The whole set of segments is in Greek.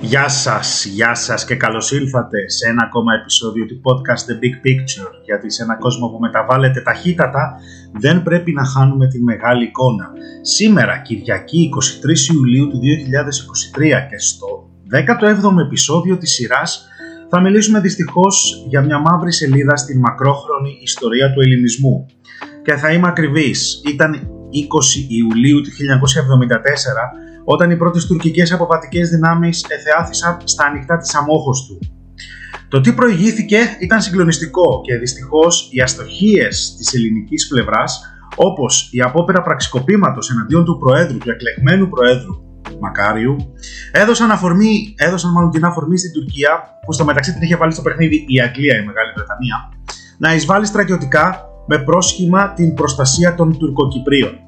Γεια σας, γεια σας και καλώς ήλθατε σε ένα ακόμα επεισόδιο του podcast The Big Picture γιατί σε ένα κόσμο που μεταβάλλεται ταχύτατα δεν πρέπει να χάνουμε τη μεγάλη εικόνα. Σήμερα, Κυριακή 23 Ιουλίου του 2023 και στο 17ο επεισόδιο της σειράς θα μιλήσουμε δυστυχώς για μια μαύρη σελίδα στην μακρόχρονη ιστορία του ελληνισμού. Και θα είμαι ακριβής, ήταν 20 Ιουλίου του 1974 όταν οι πρώτες τουρκικές αποβατικές δυνάμεις εθεάθησαν στα ανοιχτά της Αμόχωστου. Το τι προηγήθηκε ήταν συγκλονιστικό και δυστυχώς οι αστοχίες της ελληνικής πλευράς όπως η απόπειρα πραξικοπήματος εναντίον του Προέδρου, του εκλεγμένου Προέδρου Μακάριου, έδωσαν, αφορμή, έδωσαν μάλλον την αφορμή στην Τουρκία, που στο μεταξύ την είχε βάλει στο παιχνίδι η Αγγλία, η Μεγάλη Βρετανία, να εισβάλλει στρατιωτικά με πρόσχημα την προστασία των Τουρκοκυπρίων.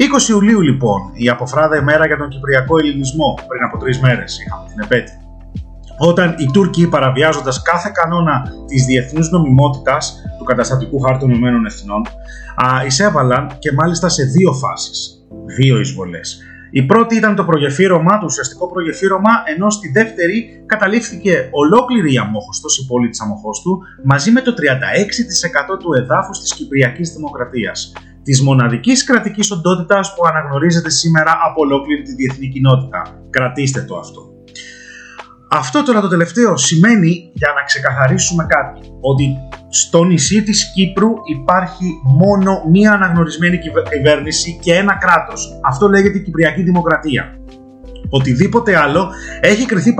20 Ιουλίου λοιπόν, η αποφράδα ημέρα για τον Κυπριακό Ελληνισμό, πριν από τρεις μέρες είχαμε την επέτειο. Όταν οι Τούρκοι παραβιάζοντας κάθε κανόνα της διεθνούς νομιμότητας του καταστατικού χάρτου των Ηνωμένων Εθνών, εισέβαλαν και μάλιστα σε δύο φάσεις. Δύο εισβολές. Η πρώτη ήταν το προγεφύρωμα, το ουσιαστικό προγεφύρωμα, ενώ στη δεύτερη καταλήφθηκε ολόκληρη η Αμόχωστος, η πόλη της Αμόχωστου, μαζί με το 36% του εδάφους της Κυπριακής Δημοκρατίας της μοναδικής κρατικής οντότητας που αναγνωρίζεται σήμερα από ολόκληρη τη διεθνή κοινότητα. Κρατήστε το αυτό. Αυτό τώρα το τελευταίο σημαίνει, για να ξεκαθαρίσουμε κάτι, ότι στο νησί της Κύπρου υπάρχει μόνο μία αναγνωρισμένη κυβέρνηση και ένα κράτος. Αυτό λέγεται η Κυπριακή Δημοκρατία. Οτιδήποτε άλλο έχει κριθεί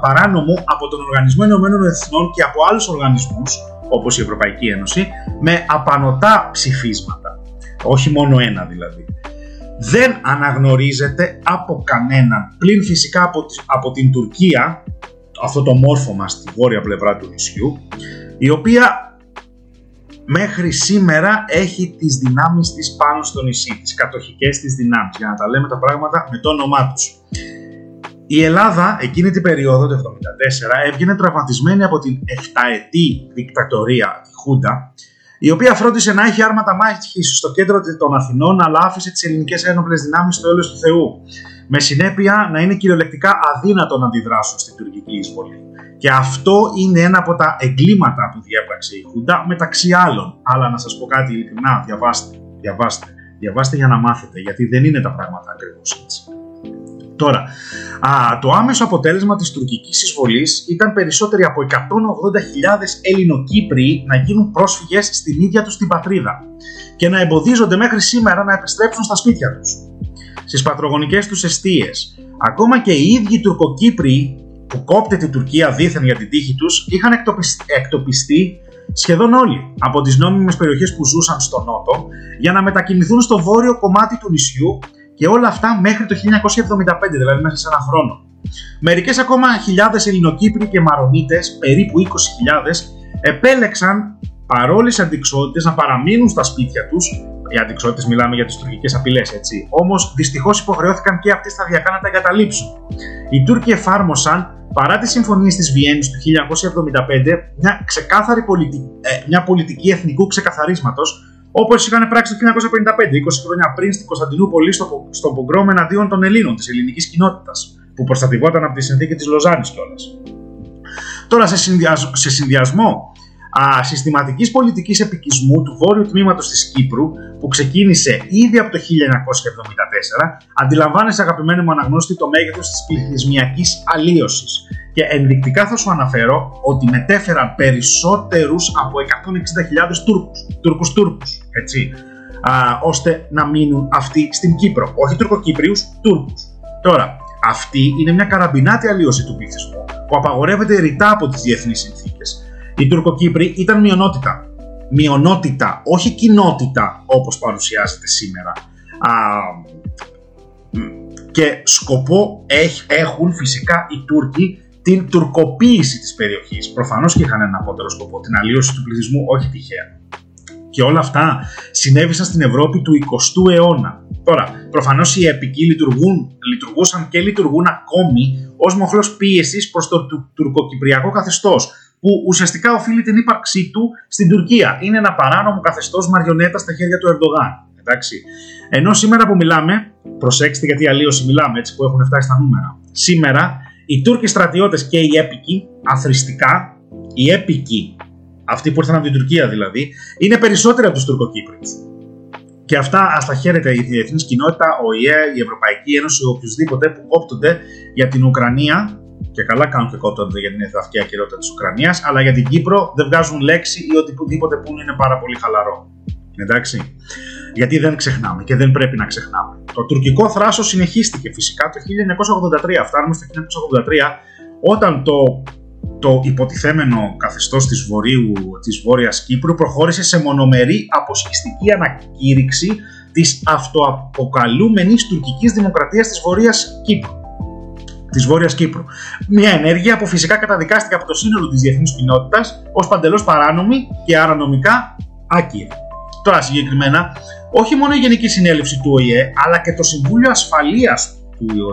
παράνομο από τον Οργανισμό Ηνωμένων Εθνών και από άλλους οργανισμούς, όπως η Ευρωπαϊκή Ένωση, με απανοτά ψηφίσματα όχι μόνο ένα δηλαδή. Δεν αναγνωρίζεται από κανέναν, πλην φυσικά από, από την Τουρκία, αυτό το μόρφωμα στη βόρεια πλευρά του νησιού, η οποία μέχρι σήμερα έχει τις δυνάμεις της πάνω στο νησί, τις κατοχικές της δυνάμεις, για να τα λέμε τα πράγματα με το όνομά τους. Η Ελλάδα εκείνη την περίοδο, το 1974, έβγαινε τραυματισμένη από την 7ετή δικτατορία, τη Χούντα, η οποία φρόντισε να έχει άρματα μάχης στο κέντρο των Αθηνών, αλλά άφησε τις ελληνικές ένοπλες δυνάμεις στο έλεος του Θεού. Με συνέπεια να είναι κυριολεκτικά αδύνατο να αντιδράσουν στην τουρκική εισβολή. Και αυτό είναι ένα από τα εγκλήματα που διέπραξε η Χούντα, μεταξύ άλλων. Αλλά να σας πω κάτι ειλικρινά, διαβάστε, διαβάστε, διαβάστε για να μάθετε, γιατί δεν είναι τα πράγματα ακριβώς έτσι. Τώρα, α, το άμεσο αποτέλεσμα της τουρκικής εισβολής ήταν περισσότεροι από 180.000 Ελληνοκύπριοι να γίνουν πρόσφυγες στην ίδια τους την πατρίδα και να εμποδίζονται μέχρι σήμερα να επιστρέψουν στα σπίτια τους. Στις πατρογονικές τους αιστείες, ακόμα και οι ίδιοι Τουρκοκύπριοι που κόπτεται η Τουρκία δίθεν για την τύχη τους είχαν εκτοπιστεί σχεδόν όλοι από τις νόμιμες περιοχές που ζούσαν στο νότο για να μετακινηθούν στο βόρειο κομμάτι του νησιού και όλα αυτά μέχρι το 1975, δηλαδή μέσα σε ένα χρόνο. Μερικές ακόμα χιλιάδες Ελληνοκύπροι και Μαρονίτες, περίπου 20.000, επέλεξαν παρόλες αντικσότητες να παραμείνουν στα σπίτια τους. Οι αντικσότητες μιλάμε για τις τουρκικές απειλές, έτσι. Όμως δυστυχώς υποχρεώθηκαν και αυτοί σταδιακά να τα εγκαταλείψουν. Οι Τούρκοι εφάρμοσαν παρά τις συμφωνίες της Βιέννης του 1975 μια ξεκάθαρη πολιτική, ε, μια πολιτική εθνικού ξεκαθαρίσματος Όπως είχαν πράξει το 1955, 20 χρόνια πριν στην Κωνσταντινούπολη, στο, στο πογκρόμ εναντίον των Ελλήνων, της ελληνικής κοινότητας, που προστατευόταν από τη συνθήκη της Λοζάνης κιόλας. Τώρα, σε, συνδυασμό, σε συνδυασμό α, συστηματικής πολιτικής επικισμού του βόρειου τμήματος της Κύπρου που ξεκίνησε ήδη από το 1974 αντιλαμβάνεσαι αγαπημένο μου αναγνώστη το μέγεθος της πληθυσμιακής αλλίωσης και ενδεικτικά θα σου αναφέρω ότι μετέφεραν περισσότερους από 160.000 Τούρκους, Τούρκους Τούρκους, έτσι, α, ώστε να μείνουν αυτοί στην Κύπρο. Όχι Τουρκοκύπριους, Τούρκους. Τώρα, αυτή είναι μια καραμπινάτη αλλίωση του πληθυσμού που απαγορεύεται ρητά από τις διεθνείς συνθήκες. Οι Τουρκοκύπροι ήταν μειονότητα. Μειονότητα, όχι κοινότητα όπως παρουσιάζεται σήμερα. Α, και σκοπό έχουν φυσικά οι Τούρκοι την τουρκοποίηση της περιοχής. Προφανώς και είχαν ένα απότερο σκοπό, την αλλίωση του πληθυσμού, όχι τυχαία. Και όλα αυτά συνέβησαν στην Ευρώπη του 20ου αιώνα. Τώρα, προφανώς οι επικοί λειτουργούν, λειτουργούσαν και λειτουργούν ακόμη ως μοχλός πίεσης προς το τουρκοκυπριακό καθεστώς, που ουσιαστικά οφείλει την ύπαρξή του στην Τουρκία. Είναι ένα παράνομο καθεστώς μαριονέτα στα χέρια του Ερντογάν. Εντάξει. Ενώ σήμερα που μιλάμε, προσέξτε γιατί αλλίωση μιλάμε έτσι που έχουν φτάσει στα νούμερα. Σήμερα Οι Τούρκοι στρατιώτες και οι έπικοι, αθρηστικά, οι έπικοι, αυτοί που ήρθαν από την Τουρκία δηλαδή, είναι περισσότεροι από τους Τουρκοκύπριους. Και αυτά ας τα χαίρεται η διεθνής κοινότητα, ο ΙΕ, η Ευρωπαϊκή Ένωση, οποιοδήποτε που κόπτονται για την Ουκρανία. Και καλά κάνουν και κόπτονται για την εδαφική ακυρότητα της Ουκρανίας, αλλά για την Κύπρο δεν βγάζουν λέξη ή οτιδήποτε που είναι πάρα πολύ χαλαρό. Εντάξει. Γιατί δεν ξεχνάμε και δεν πρέπει να ξεχνάμε. Το τουρκικό θράσος συνεχίστηκε φυσικά το 1983. Φτάνουμε στο 1983 όταν το, το υποτιθέμενο καθεστώς της, Βορείου, της Βόρειας Κύπρου προχώρησε σε μονομερή αποσχιστική ανακήρυξη της αυτοαποκαλούμενης τουρκικής δημοκρατίας της Βορειάς Κύπρου. Της Βόρειας Κύπρου. Μια ενέργεια που φυσικά καταδικάστηκε από το σύνολο της διεθνής κοινότητας ως παντελώς παράνομη και άρα νομικά άκυρη. Τώρα συγκεκριμένα, όχι μόνο η Γενική Συνέλευση του ΟΗΕ, αλλά και το Συμβούλιο Ασφαλείας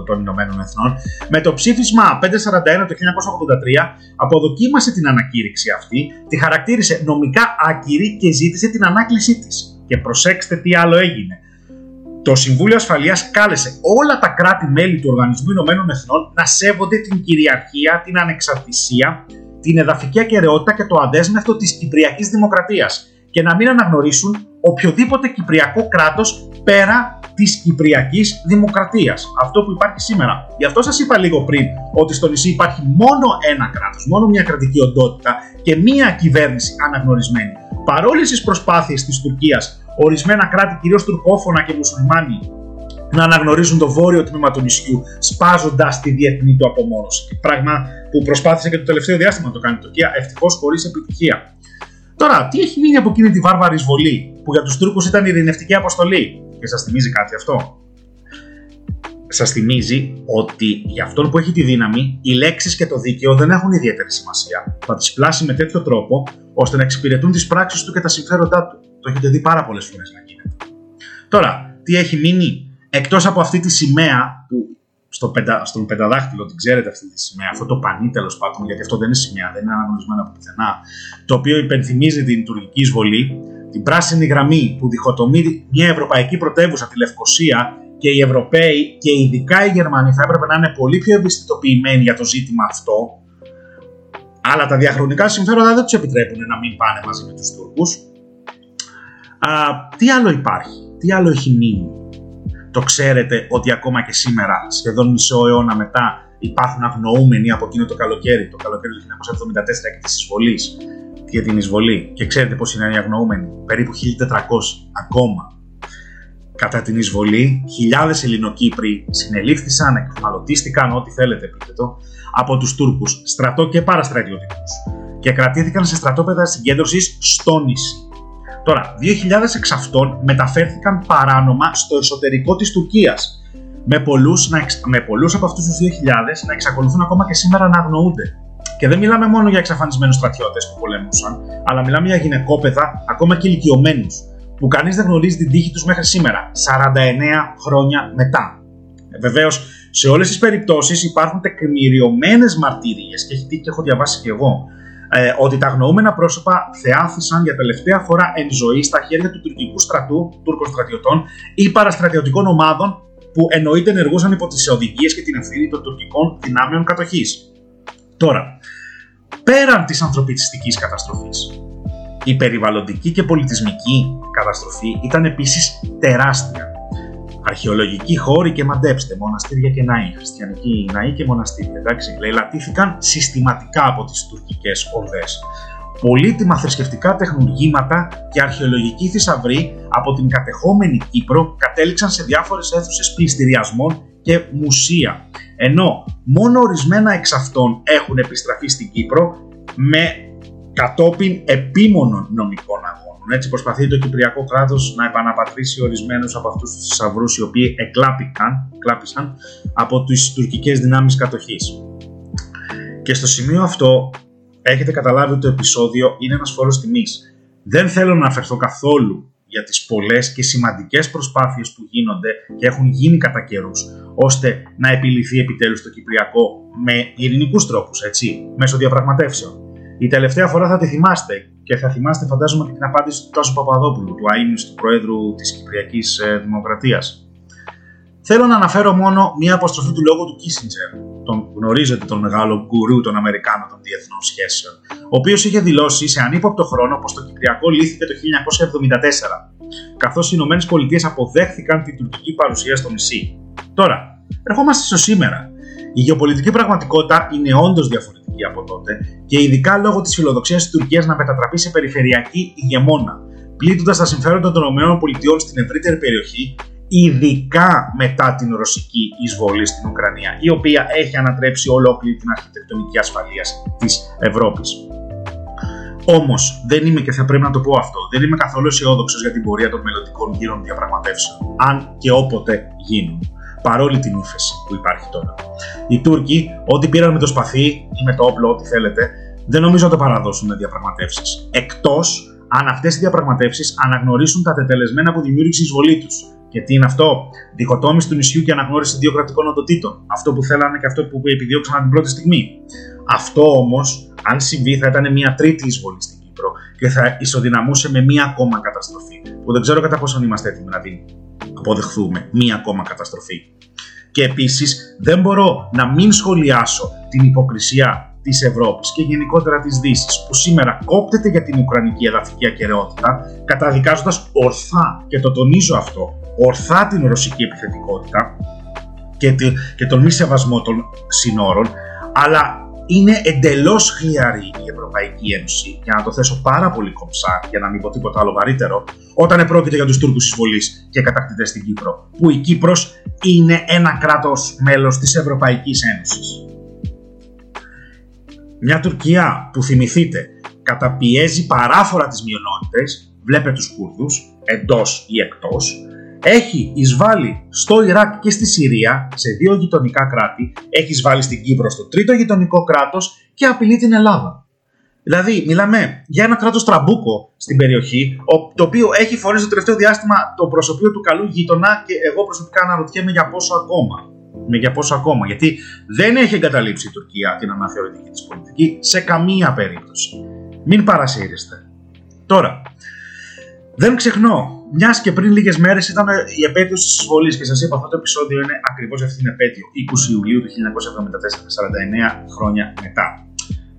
των Ηνωμένων Εθνών, με το ψήφισμα 541 το 1983 αποδοκίμασε την ανακήρυξη αυτή, τη χαρακτήρισε νομικά άκυρη και ζήτησε την ανάκλησή της. Και προσέξτε τι άλλο έγινε. Το Συμβούλιο Ασφαλείας κάλεσε όλα τα κράτη-μέλη του Οργανισμού Ηνωμένων Εθνών να σέβονται την κυριαρχία, την ανεξαρτησία, την εδαφική ακαιρεότητα και το αδέσμευτο της Κυπριακής Δημοκρατίας και να μην αναγνωρίσουν οποιοδήποτε κυπριακό κράτος πέρα της Κυπριακής Δημοκρατίας. Αυτό που υπάρχει σήμερα. Γι' αυτό σας είπα λίγο πριν ότι στο νησί υπάρχει μόνο ένα κράτος, μόνο μια κρατική οντότητα και μια κυβέρνηση αναγνωρισμένη. Παρόλες τις προσπάθειες της Τουρκίας, ορισμένα κράτη κυρίως τουρκόφωνα και μουσουλμάνοι να αναγνωρίζουν το βόρειο τμήμα του νησιού, σπάζοντας τη διεθνή του απομόνωση. Πράγμα που προσπάθησε και το τελευταίο διάστημα να το κάνει η Τουρκία, ευτυχώς χωρίς επιτυχία. Τώρα, τι έχει μείνει από εκείνη τη βάρβαρη εισβολή, που για τους Τούρκους ήταν ειρηνευτική αποστολή, και σας θυμίζει κάτι αυτό; Σας θυμίζει ότι για αυτόν που έχει τη δύναμη, οι λέξεις και το δίκαιο δεν έχουν ιδιαίτερη σημασία. Θα τις πλάσει με τέτοιο τρόπο, ώστε να εξυπηρετούν τις πράξεις του και τα συμφέροντά του. Το έχετε δει πάρα πολλές φορές να γίνεται. Τώρα, τι έχει μείνει, εκτός από αυτή τη σημαία που στο πεντα, στον πενταδάχτυλο, την ξέρετε αυτή τη σημαία, αυτό το πανί τέλος πάντων, γιατί αυτό δεν είναι σημαία, δεν είναι αναγνωρισμένο από πουθενά, το οποίο υπενθυμίζει την τουρκική εισβολή, την πράσινη γραμμή που διχοτομεί μια ευρωπαϊκή πρωτεύουσα, τη Λευκοσία, και οι Ευρωπαίοι και ειδικά οι Γερμανοί θα έπρεπε να είναι πολύ πιο ευαισθητοποιημένοι για το ζήτημα αυτό, αλλά τα διαχρονικά συμφέροντα δεν τους επιτρέπουν να μην πάνε μαζί με τους Τούρκους. Τι άλλο υπάρχει, τι άλλο έχει μείνει; Το ξέρετε ότι ακόμα και σήμερα, σχεδόν μισό αιώνα μετά, υπάρχουν αγνοούμενοι από εκείνο το καλοκαίρι, το καλοκαίρι του 1974 και της εισβολής, για την εισβολή. Και ξέρετε πώ είναι οι αγνοούμενοι, περίπου 1400 ακόμα. Κατά την εισβολή, χιλιάδες Ελληνοκύπροι συνελήφθησαν, εκμαλωτίστηκαν, ό,τι θέλετε πείτε το, από τους Τούρκους, στρατό και παραστρατιωτικούς, και κρατήθηκαν σε στρατόπεδα συγκέντρωσης στο νησί. Τώρα, 2.000 εξ αυτών μεταφέρθηκαν παράνομα στο εσωτερικό της Τουρκίας, με πολλούς, να με πολλούς από αυτούς τους 2.000 να εξακολουθούν ακόμα και σήμερα να αγνοούνται. Και δεν μιλάμε μόνο για εξαφανισμένους στρατιώτες που πολέμουσαν, αλλά μιλάμε για γυναικόπαιδα, ακόμα και ηλικιωμένους, που κανείς δεν γνωρίζει την τύχη τους μέχρι σήμερα, 49 χρόνια μετά. Ε, Βεβαίως, σε όλες τις περιπτώσεις υπάρχουν τεκμηριωμένες μαρτυρίες και έχει τύχει και έχω διαβάσει και εγώ ε, ότι τα αγνοούμενα πρόσωπα θεάθησαν για τελευταία φορά εν ζωή στα χέρια του τουρκικού στρατού, Τούρκων στρατιωτών ή παραστρατιωτικών ομάδων που εννοείται ενεργούσαν υπό τις οδηγίες και την ευθύνη των τουρκικών δυνάμεων κατοχής. Τώρα, πέραν της ανθρωπιστικής καταστροφής, η περιβαλλοντική και πολιτισμική καταστροφή ήταν επίσης τεράστια αρχαιολογικοί χώροι και μαντέψτε, μοναστήρια και ναοί, χριστιανικοί ναοί και μοναστήρια, εντάξει, λαιλατήθηκαν συστηματικά από τις τουρκικές ορδές. Πολύτιμα θρησκευτικά τεχνουργήματα και αρχαιολογικοί θησαυροί από την κατεχόμενη Κύπρο κατέληξαν σε διάφορες αίθουσες πληστηριασμών και μουσεία, ενώ μόνο ορισμένα εξ αυτών έχουν επιστραφεί στην Κύπρο με κατόπιν επίμονων νομικών αγώνων. Έτσι προσπαθεί το Κυπριακό κράτος να επαναπατρίσει ορισμένους από αυτούς τους θησαυρούς οι οποίοι εκλάπηκαν, εκλάπησαν από τις τουρκικές δυνάμεις κατοχής. Και στο σημείο αυτό έχετε καταλάβει ότι το επεισόδιο είναι ένας φόρος τιμής. Δεν θέλω να αναφερθώ καθόλου για τις πολλές και σημαντικές προσπάθειες που γίνονται και έχουν γίνει κατά καιρούς, ώστε να επιληθεί επιτέλους το Κυπριακό με ειρηνικούς τρόπους, έτσι, μέσω διαπραγματεύσεων. Η τελευταία φορά θα τη θυμάστε και θα θυμάστε φαντάζομαι και την απάντηση του Τάσου Παπαδόπουλου, του αείμνης του Προέδρου της Κυπριακής ε, Δημοκρατίας. Θέλω να αναφέρω μόνο μία αποστροφή του λόγου του Κίσιντζερ. Τον γνωρίζετε τον μεγάλο γκουρού των Αμερικάνων των διεθνών σχέσεων, ο οποίος είχε δηλώσει σε ανύποπτο χρόνο πως το Κυπριακό λύθηκε το 1974, καθώς οι Ηνωμένες Πολιτείες αποδέχθηκαν την τουρκική παρουσία στο νησί. Τώρα, ερχόμαστε στο σήμερα. Η γεωπολιτική πραγματικότητα είναι όντως διαφορετική από τότε και ειδικά λόγω της φιλοδοξίας της Τουρκίας να μετατραπεί σε περιφερειακή ηγεμόνα, πλήττοντας τα συμφέροντα των ΗΠΑ στην ευρύτερη περιοχή, ειδικά μετά την ρωσική εισβολή στην Ουκρανία, η οποία έχει ανατρέψει ολόκληρη την αρχιτεκτονική ασφαλείας της Ευρώπης. Όμως, δεν είμαι και θα πρέπει να το πω αυτό, δεν είμαι καθόλου αισιόδοξος για την πορεία των μελλοντικών γύρων διαπραγματεύσεων, αν και όποτε γίνουν παρόλη την ύφεση που υπάρχει τώρα. Οι Τούρκοι, ό,τι πήραν με το σπαθί ή με το όπλο, ό,τι θέλετε, δεν νομίζω να το παραδώσουν με διαπραγματεύσεις. Εκτός αν αυτές οι διαπραγματεύσεις αναγνωρίσουν τα τετελεσμένα που δημιούργησε η εισβολή τους. Και τι είναι αυτό, δικοτόμηση του νησιού και αναγνώριση δύο κρατικών οντοτήτων. Αυτό που θέλανε και αυτό που επιδιώξαν την πρώτη στιγμή. Αυτό όμως, αν συμβεί, θα ήταν μια τρίτη εισβολή στην Κύπρο και θα ισοδυναμούσε με μία ακόμα καταστροφή. Που δεν ξέρω κατά πόσο είμαστε έτοιμοι να την αποδεχθούμε. Μία ακόμα καταστροφή. Και επίσης δεν μπορώ να μην σχολιάσω την υποκρισία της Ευρώπης και γενικότερα της Δύσης που σήμερα κόπτεται για την Ουκρανική εδαφική ακαιρεότητα καταδικάζοντας ορθά και το τονίζω αυτό ορθά την ρωσική επιθετικότητα και, και τον μη σεβασμό των συνόρων αλλά είναι εντελώς χλιαρή η Ευρωπαϊκή Ένωση, για να το θέσω πάρα πολύ κομψά, για να μην πω τίποτα άλλο βαρύτερο, όταν πρόκειται για τους Τούρκους εισβολή και κατακτητές στην Κύπρο, που η Κύπρος είναι ένα κράτος μέλος της Ευρωπαϊκής Ένωσης. Μια Τουρκία που θυμηθείτε καταπιέζει παράφορα τις μειονότητες, βλέπετε τους Κούρδους, εντός ή εκτός, έχει εισβάλει στο Ιράκ και στη Συρία, σε δύο γειτονικά κράτη, έχει εισβάλει στην Κύπρο στο τρίτο γειτονικό κράτος και απειλεί την Ελλάδα. Δηλαδή, μιλάμε για ένα κράτος τραμπούκο στην περιοχή, το οποίο έχει φορέσει το τελευταίο διάστημα το προσωπείο του καλού γείτονα και εγώ προσωπικά αναρωτιέμαι για πόσο ακόμα. Με για πόσο ακόμα, γιατί δεν έχει εγκαταλείψει η Τουρκία την αναθεωρητική της πολιτική σε καμία περίπτωση. Μην παρασύρεστε. Τώρα, δεν ξεχνώ μιας και πριν λίγες μέρες ήταν η επέτειος της εισβολής και σας είπα αυτό το επεισόδιο είναι ακριβώς αυτή την επέτειο, 20 Ιουλίου του 1974, 49 χρόνια μετά.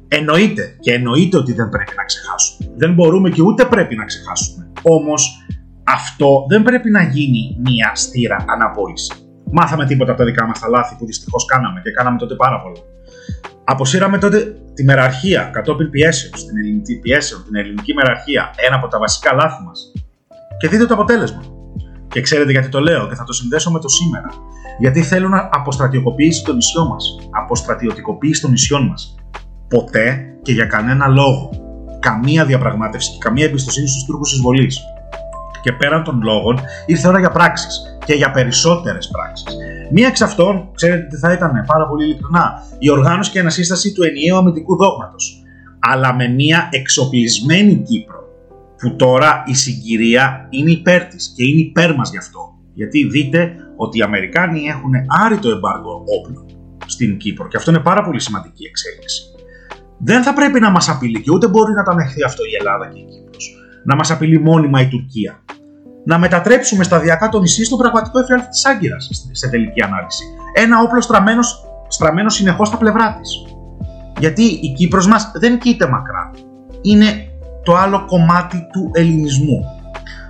Εννοείται και εννοείται ότι δεν πρέπει να ξεχάσουμε. Δεν μπορούμε και ούτε πρέπει να ξεχάσουμε. Όμως αυτό δεν πρέπει να γίνει μια στήρα αναπόλυση. Μάθαμε τίποτα από τα δικά μας τα λάθη που δυστυχώς κάναμε και κάναμε τότε πάρα πολλά. Αποσύραμε τότε τη μεραρχία κατόπιν πιέσεων, την ελληνική πιέσεων, την ελληνική μεραρχία, ένα από τα βασικά λάθη μας και δείτε το αποτέλεσμα. Και ξέρετε γιατί το λέω και θα το συνδέσω με το σήμερα. Γιατί θέλουν να αποστρατιωτικοποιήσει το νησιό μας. Αποστρατιωτικοποίηση των νησιών μας. Ποτέ και για κανένα λόγο. Καμία διαπραγμάτευση και καμία εμπιστοσύνη στους Τούρκους εισβολή. Και πέραν των λόγων, ήρθε ώρα για πράξεις και για περισσότερες πράξεις. Μία εξ αυτών, ξέρετε τι θα ήταν, πάρα πολύ ειλικρινά, η οργάνωση και ανασύσταση του ενιαίου αμυντικού δόγματος. Αλλά με μία εξοπλισμένη Κύπρο που τώρα η συγκυρία είναι υπέρ της και είναι υπέρ μας γι' αυτό. Γιατί δείτε ότι οι Αμερικάνοι έχουν άρει το εμπάργο όπλων στην Κύπρο και αυτό είναι πάρα πολύ σημαντική εξέλιξη. Δεν θα πρέπει να μας απειλεί και ούτε μπορεί να το ανεχθεί αυτό η Ελλάδα και η Κύπρος. Να μας απειλεί μόνιμα η Τουρκία. Να μετατρέψουμε σταδιακά το νησί στο πραγματικό εφιάλτη της Άγκυρας σε τελική ανάλυση. Ένα όπλο στραμμένος, στραμμένο συνεχώς στα πλευρά της. Γιατί η Κύπρος μας δεν κοίται μακρά. Είναι το άλλο κομμάτι του ελληνισμού.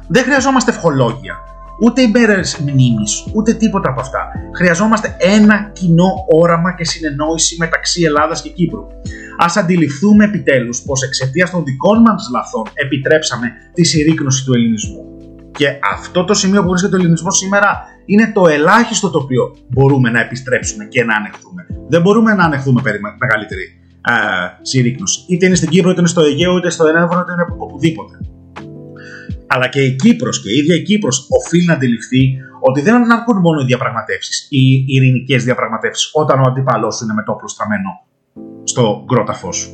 Δεν χρειαζόμαστε ευχολόγια, ούτε ημέρε μνήμης, ούτε τίποτα από αυτά. Χρειαζόμαστε ένα κοινό όραμα και συνεννόηση μεταξύ Ελλάδας και Κύπρου. Α αντιληφθούμε επιτέλους πως εξαιτίας των δικών μας λαθών επιτρέψαμε τη συρρήκνωση του ελληνισμού. Και αυτό το σημείο που βρίσκεται το ελληνισμός σήμερα είναι το ελάχιστο το οποίο μπορούμε να επιστρέψουμε και να ανεχθούμε. Δεν μπορούμε να ανεχθούμε μεγαλύτερη συρρήκνωση. Είτε είναι στην Κύπρο, είτε είναι στο Αιγαίο, είτε στο Ενεύρο, είτε είναι οπουδήποτε. Αλλά και η Κύπρος και η ίδια η Κύπρος οφείλει να αντιληφθεί ότι δεν αρκούν μόνο οι διαπραγματεύσεις ή οι ειρηνικές διαπραγματεύσεις όταν ο αντίπαλό σου είναι με το όπλο στραμμένο στο γκρόταφό σου.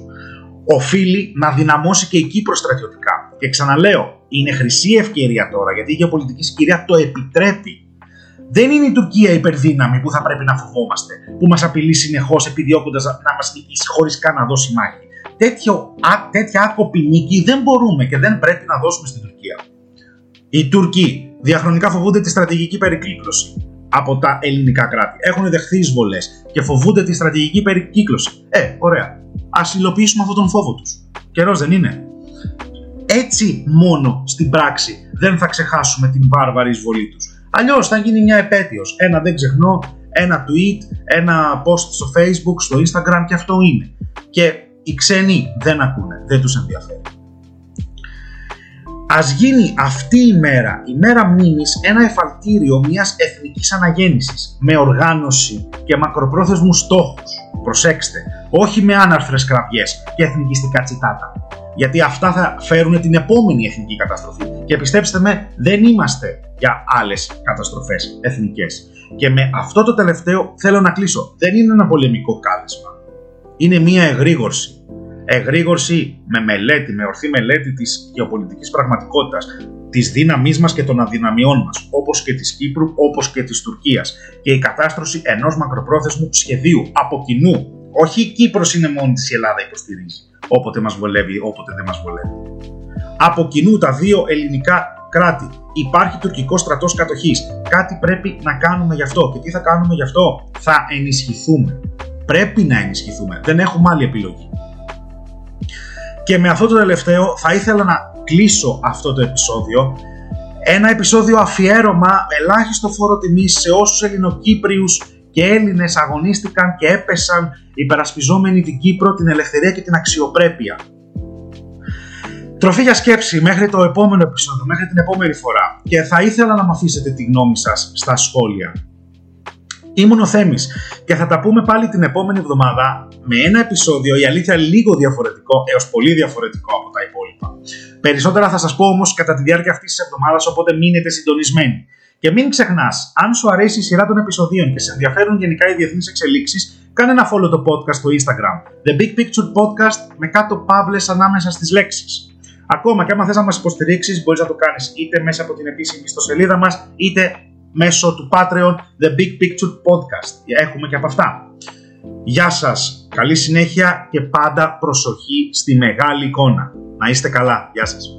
Οφείλει να δυναμώσει και η Κύπρο στρατιωτικά. Και ξαναλέω, είναι χρυσή ευκαιρία τώρα γιατί η γεωπολιτική συγκυρία το επιτρέπει δεν είναι η Τουρκία υπερδύναμη που θα πρέπει να φοβόμαστε, που μας απειλεί συνεχώς επιδιώκοντας να μας νικήσει χωρίς καν να δώσει μάχη. Τέτοιο, α, τέτοια άκοπη νίκη δεν μπορούμε και δεν πρέπει να δώσουμε στην Τουρκία. Οι Τούρκοι διαχρονικά φοβούνται τη στρατηγική περίκλωση. από τα ελληνικά κράτη. Έχουν δεχθεί εισβολές και φοβούνται τη στρατηγική περικύκλωση. Ε, ωραία. Α υλοποιήσουμε αυτόν τον φόβο τους. Καιρός δεν είναι. Έτσι μόνο στην πράξη δεν θα ξεχάσουμε την βάρβαρη εισβολή τους. Αλλιώς θα γίνει μια επέτειος. Ένα δεν ξεχνώ, ένα tweet, ένα post στο facebook, στο instagram και αυτό είναι. Και οι ξένοι δεν ακούνε, δεν τους ενδιαφέρει. Ας γίνει αυτή η μέρα, η μέρα μνήμης, ένα εφαλτήριο μιας εθνικής αναγέννησης με οργάνωση και μακροπρόθεσμους στόχους. Προσέξτε, όχι με άναρθρες κραυγές και εθνικιστικά τσιτάτα. Γιατί αυτά θα φέρουν την επόμενη εθνική καταστροφή. Και πιστέψτε με, δεν είμαστε για άλλες καταστροφές εθνικές. Και με αυτό το τελευταίο θέλω να κλείσω. Δεν είναι ένα πολεμικό κάλεσμα. Είναι μια εγρήγορση εγρήγορση με μελέτη, με ορθή μελέτη της γεωπολιτικής πραγματικότητας, της δύναμής μας και των αδυναμιών μας, όπως και της Κύπρου, όπως και της Τουρκίας και η κατάστρωση ενός μακροπρόθεσμου σχεδίου από κοινού. Όχι η Κύπρος είναι μόνη της η Ελλάδα υποστηρίζει, όποτε μας βολεύει, όποτε δεν μας βολεύει. Από κοινού τα δύο ελληνικά κράτη. Υπάρχει τουρκικός στρατός κατοχής. Κάτι πρέπει να κάνουμε γι' αυτό. Και τι θα κάνουμε γι' αυτό, θα ενισχυθούμε. Πρέπει να ενισχυθούμε. Δεν έχουμε άλλη επιλογή. Και με αυτό το τελευταίο θα ήθελα να κλείσω αυτό το επεισόδιο. Ένα επεισόδιο αφιέρωμα ελάχιστο φόρο τιμής σε όσους Ελληνοκύπριους και Έλληνες αγωνίστηκαν και έπεσαν υπερασπιζόμενοι την Κύπρο, την ελευθερία και την αξιοπρέπεια. Τροφή για σκέψη μέχρι το επόμενο επεισόδιο, μέχρι την επόμενη φορά και θα ήθελα να μου αφήσετε τη γνώμη σας στα σχόλια. Ήμουν ο Θέμης και θα τα πούμε πάλι την επόμενη εβδομάδα με ένα επεισόδιο, η αλήθεια λίγο διαφορετικό έως πολύ διαφορετικό από τα υπόλοιπα. Περισσότερα θα σας πω όμως κατά τη διάρκεια αυτής της εβδομάδας, οπότε μείνετε συντονισμένοι. Και μην ξεχνάς, αν σου αρέσει η σειρά των επεισοδίων και σε ενδιαφέρουν γενικά οι διεθνείς εξελίξεις, κάνε ένα follow το podcast στο Instagram. The Big Picture Podcast με κάτω παύλες ανάμεσα στις λέξεις. Ακόμα και άμα θες να μας υποστηρίξεις, μπορείς να το κάνεις είτε μέσα από την επίσημη ιστοσελίδα μας, είτε μέσω του Patreon The Big Picture Podcast. Έχουμε και από αυτά. Γεια σας, καλή συνέχεια και πάντα προσοχή στη μεγάλη εικόνα. Να είστε καλά. Γεια σας.